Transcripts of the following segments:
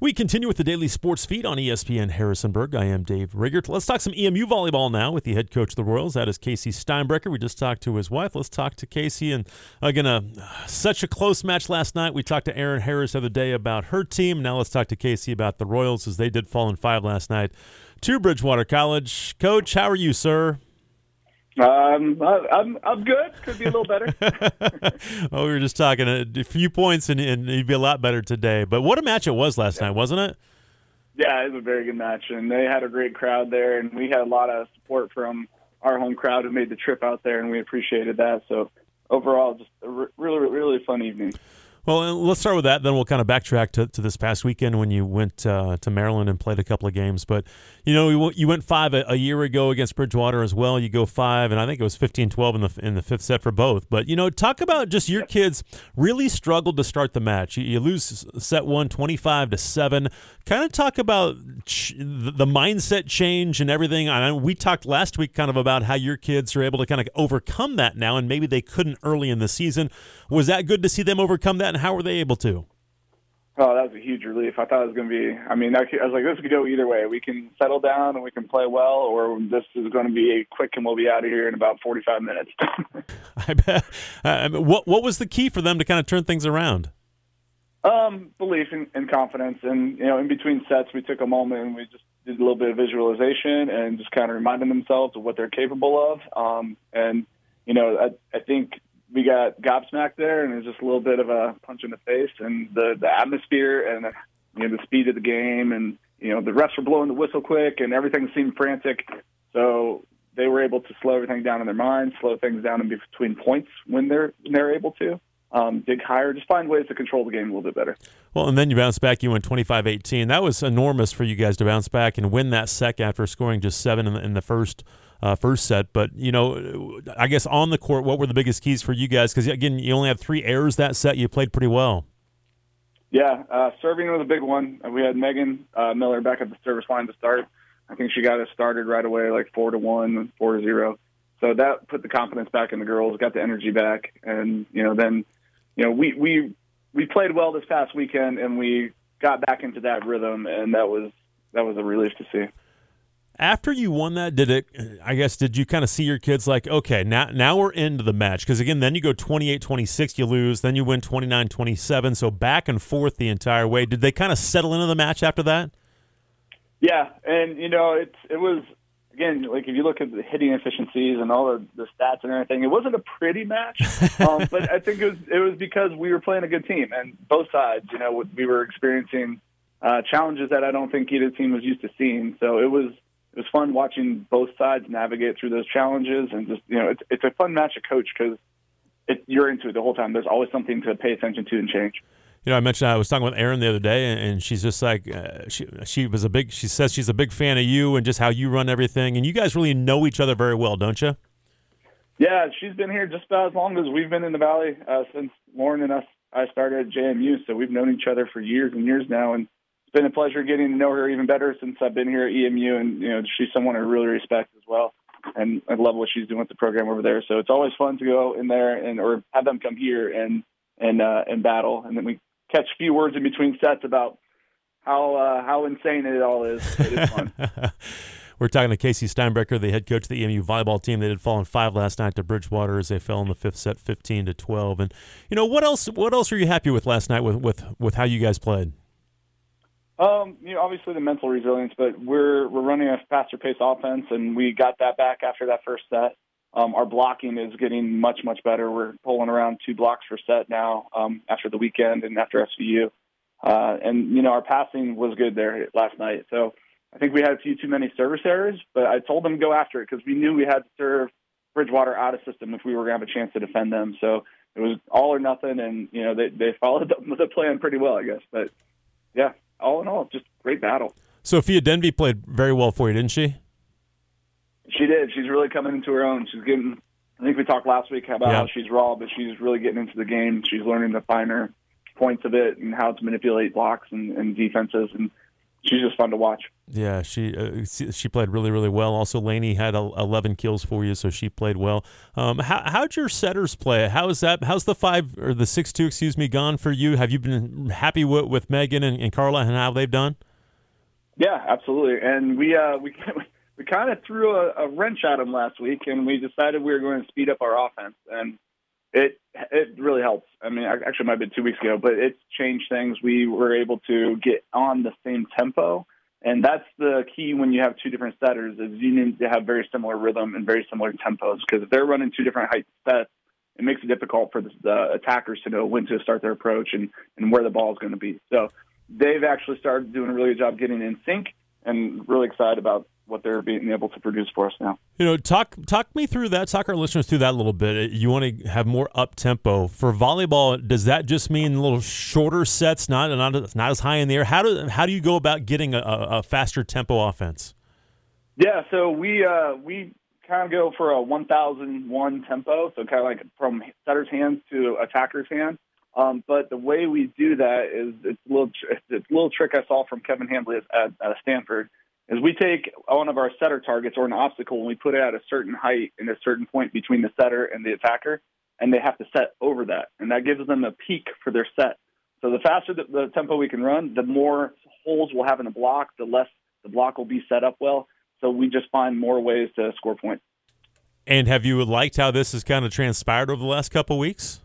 We continue with the daily sports feed on ESPN Harrisonburg. I am Dave Riggert. Let's talk some EMU volleyball now with the head coach of the Royals. That is Casey Steinbrecher. We just talked to his wife. Let's talk to Casey. And again, uh, such a close match last night. We talked to Erin Harris the other day about her team. Now let's talk to Casey about the Royals as they did fall in five last night to Bridgewater College. Coach, how are you, sir? Um, I'm I'm good. Could be a little better. oh, we were just talking a few points, and, and you'd be a lot better today. But what a match it was last yeah. night, wasn't it? Yeah, it was a very good match, and they had a great crowd there, and we had a lot of support from our home crowd who made the trip out there, and we appreciated that. So overall, just a really really fun evening. Well, let's start with that. Then we'll kind of backtrack to, to this past weekend when you went uh, to Maryland and played a couple of games. But, you know, you went five a, a, year ago against Bridgewater as well. You go five, and I think it was 15 12 in the, in the fifth set for both. But, you know, talk about just your kids really struggled to start the match. You, you lose set one 25 to 7. Kind of talk about ch- the mindset change and everything. I know we talked last week kind of about how your kids are able to kind of overcome that now, and maybe they couldn't early in the season. Was that good to see them overcome that? And how were they able to? Oh, that was a huge relief. I thought it was going to be. I mean, I was like, this could go either way. We can settle down and we can play well, or this is going to be a quick and we'll be out of here in about forty-five minutes. I bet. Mean, what What was the key for them to kind of turn things around? Um, belief and, and confidence, and you know, in between sets, we took a moment and we just did a little bit of visualization and just kind of reminding themselves of what they're capable of. Um, and you know, I, I think we got gobsmacked there, and it was just a little bit of a punch in the face. And the the atmosphere and you know the speed of the game, and you know the refs were blowing the whistle quick, and everything seemed frantic. So they were able to slow everything down in their minds, slow things down in between points when they're when they're able to. Um, dig higher, just find ways to control the game a little bit better. Well, and then you bounce back. You went 25-18. That was enormous for you guys to bounce back and win that set after scoring just seven in the, in the first uh, first set. But you know, I guess on the court, what were the biggest keys for you guys? Because again, you only had three errors that set. You played pretty well. Yeah, uh, serving was a big one. We had Megan uh, Miller back at the service line to start. I think she got us started right away, like four to one, four to zero. So that put the confidence back in the girls, got the energy back, and you know, then you know, we we we played well this past weekend, and we got back into that rhythm, and that was that was a relief to see. After you won that, did it? I guess did you kind of see your kids like, okay, now now we're into the match? Because again, then you go 28-26, you lose, then you win 29-27, so back and forth the entire way. Did they kind of settle into the match after that? Yeah, and you know, it's it was again like if you look at the hitting efficiencies and all the, the stats and everything, it wasn't a pretty match, um, but I think it was it was because we were playing a good team and both sides, you know, we were experiencing uh, challenges that I don't think either team was used to seeing. So it was it was fun watching both sides navigate through those challenges, and just you know, it's it's a fun match to coach because you're into it the whole time. There's always something to pay attention to and change. You know, I mentioned I was talking with Erin the other day, and she's just like uh, she she was a big. She says she's a big fan of you and just how you run everything, and you guys really know each other very well, don't you? Yeah, she's been here just about as long as we've been in the valley uh, since Lauren and us. I started at JMU, so we've known each other for years and years now, and been a pleasure getting to know her even better since I've been here at EMU, and you know she's someone I really respect as well, and I love what she's doing with the program over there. So it's always fun to go in there and or have them come here and and uh, and battle, and then we catch a few words in between sets about how uh, how insane it all is. It is. We're talking to Casey Steinbrecher, the head coach of the EMU volleyball team. They did fall in five last night to Bridgewater as they fell in the fifth set, fifteen to twelve. And you know what else? What else are you happy with last night with with with how you guys played? Um, you know, obviously the mental resilience, but we're we're running a faster pace offense, and we got that back after that first set. Um, our blocking is getting much much better. We're pulling around two blocks per set now um, after the weekend and after SVU, uh, and you know our passing was good there last night. So I think we had a few too many service errors, but I told them to go after it because we knew we had to serve Bridgewater out of system if we were going to have a chance to defend them. So it was all or nothing, and you know they they followed the, the plan pretty well, I guess. But yeah, all in all, just great battle. Sophia Denby played very well for you, didn't she? She did. She's really coming into her own. She's getting. I think we talked last week about how she's raw, but she's really getting into the game. She's learning the finer points of it and how to manipulate blocks and, and defenses. And she's just fun to watch. Yeah, she uh, she played really really well. Also, Laney had 11 kills for you, so she played well. Um, how how'd your setters play? How is that? How's the five or the six two, excuse me, gone for you? Have you been happy with, with Megan and, and Carla and how they've done? Yeah, absolutely. And we uh, we we kind of threw a, a wrench at them last week, and we decided we were going to speed up our offense, and it it really helps. I mean, actually, it might have been two weeks ago, but it's changed things. We were able to get on the same tempo, and that's the key when you have two different setters. Is you need to have very similar rhythm and very similar tempos because if they're running two different height sets, it makes it difficult for the, the attackers to know when to start their approach and and where the ball is going to be. So they've actually started doing a really good job getting in sync, and really excited about what they're being able to produce for us now. You know, talk talk me through that. Talk our listeners through that a little bit. You want to have more up tempo for volleyball. Does that just mean a little shorter sets, not not not as high in the air? How do how do you go about getting a, a faster tempo offense? Yeah, so we uh, we kind of go for a 1001 tempo, so kind of like from setter's hands to attacker's hand. Um, but the way we do that is it's a little it's a little trick I saw from Kevin Hambly at, at Stanford is we take one of our setter targets or an obstacle and we put it at a certain height and a certain point between the setter and the attacker, and they have to set over that, and that gives them a peak for their set. So the faster the, the tempo we can run, the more holes we'll have in the block, the less the block will be set up well. So we just find more ways to score points. And have you liked how this has kind of transpired over the last couple weeks?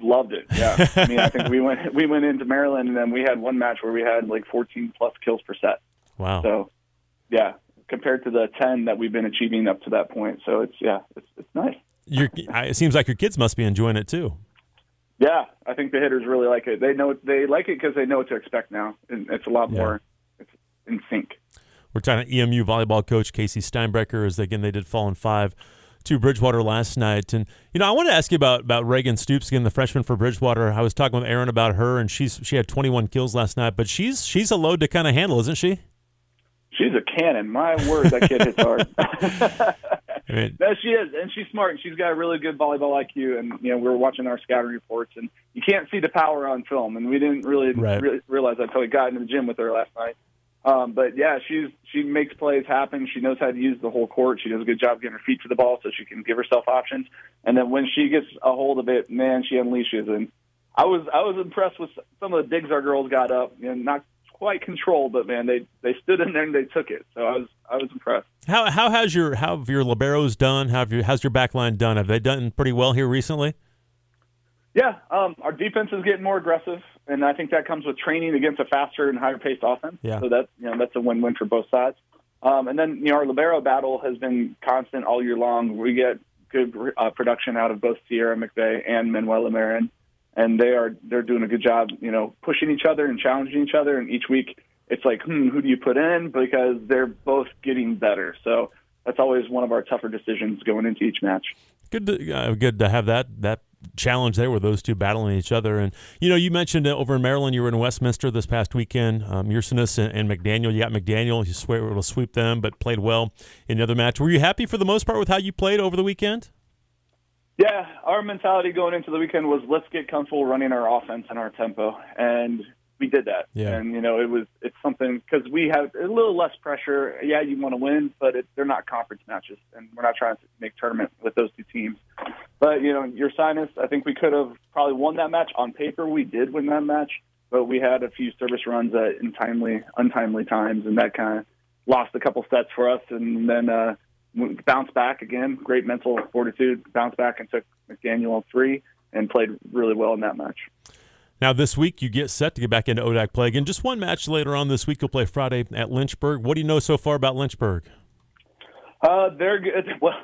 Loved it. Yeah. I mean, I think we went we went into Maryland and then we had one match where we had like 14 plus kills per set. Wow. So yeah, compared to the 10 that we've been achieving up to that point. So it's, yeah, it's, it's nice. Your, it seems like your kids must be enjoying it too. Yeah, I think the hitters really like it. They know they like it because they know what to expect now, and it's a lot yeah. more it's in sync. We're talking to EMU volleyball coach Casey Steinbrecher as again they did fall in five to Bridgewater last night, and you know I want to ask you about about Reagan Stoops again, the freshman for Bridgewater. I was talking with Erin about her, and she's she had 21 kills last night, but she's she's a load to kind of handle, isn't she? She's a cannon. My word, that kid hits hard. I mean, no, she is, and she's smart. And she's got a really good volleyball IQ. And you know, we were watching our scouting reports, and you can't see the power on film, and we didn't really, right. re- realize that until we got into the gym with her last night. Um, but yeah, she's she makes plays happen. She knows how to use the whole court. She does a good job getting her feet to the ball, so she can give herself options. And then when she gets a hold of it, man, she unleashes. And I was I was impressed with some of the digs our girls got up, and not quite control, but man, they they stood in there and they took it. So I was I was impressed. How how has your how have your liberos done? How have your how's your back line done? Have they done pretty well here recently? Yeah, um, our defense is getting more aggressive, and I think that comes with training against a faster and higher paced offense. Yeah. So that you know that's a win win for both sides. Um, and then you know our libero battle has been constant all year long. We get good uh, production out of both Sierra McVeigh and Manuela Marin and they are they're doing a good job, you know, pushing each other and challenging each other. And each week, it's like, hmm, who do you put in? Because they're both getting better. So that's always one of our tougher decisions going into each match. Good, to, uh, good to have that that challenge there with those two battling each other. And you know, you mentioned over in Maryland, you were in Westminster this past weekend. Um, and, and, McDaniel. You got McDaniel. You swear to sweep them, but played well in the other match. Were you happy for the most part with how you played over the weekend? Yeah, our mentality going into the weekend was let's get comfortable running our offense and our tempo, and we did that. Yeah. And you know, it was it's something because we have a little less pressure. Yeah, you want to win, but it, they're not conference matches, and we're not trying to make tournament with those two teams. But you know, Ursinus, I think we could have probably won that match on paper. We did win that match, but we had a few service runs at untimely, untimely times, and that kind of lost a couple sets for us. And then uh, bounced back again, great mental fortitude, bounced back and took McDaniel on three and played really well in that match. Now, this week you get set to get back into ODAC play again. Just one match later on this week. You'll play Friday at Lynchburg. What do you know so far about Lynchburg? Uh, they're good. Well,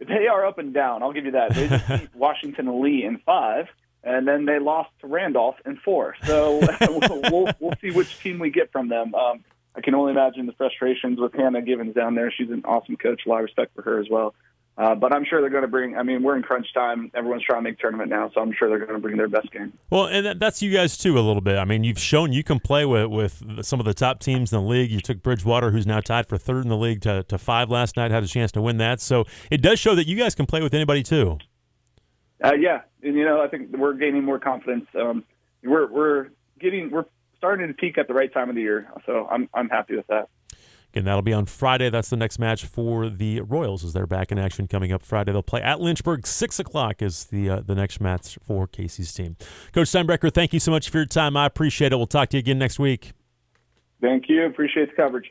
they are up and down. I'll give you that. They just beat Washington Lee in five, and then they lost to Randolph in four. So we'll, we'll, we'll see which team we get from them. Um, I can only imagine the frustrations with Hannah Givens down there. She's an awesome coach. A lot of respect for her as well. Uh, but I'm sure they're going to bring. I mean, we're in crunch time. Everyone's trying to make tournament now, so I'm sure they're going to bring their best game. Well, and that's you guys too a little bit. I mean, you've shown you can play with with some of the top teams in the league. You took Bridgewater, who's now tied for third in the league, to, to five last night. Had a chance to win that, so it does show that you guys can play with anybody too. Uh, yeah, and you know, I think we're gaining more confidence. Um, we're we're getting we're starting to peak at the right time of the year. So I'm I'm happy with that. Again, that'll be on Friday. That's the next match for the Royals as they're back in action coming up Friday. They'll play at Lynchburg. Six o'clock is the uh, the next match for Casey's team. Coach Steinbrecher, thank you so much for your time. I appreciate it. We'll talk to you again next week. Thank you. Appreciate the coverage.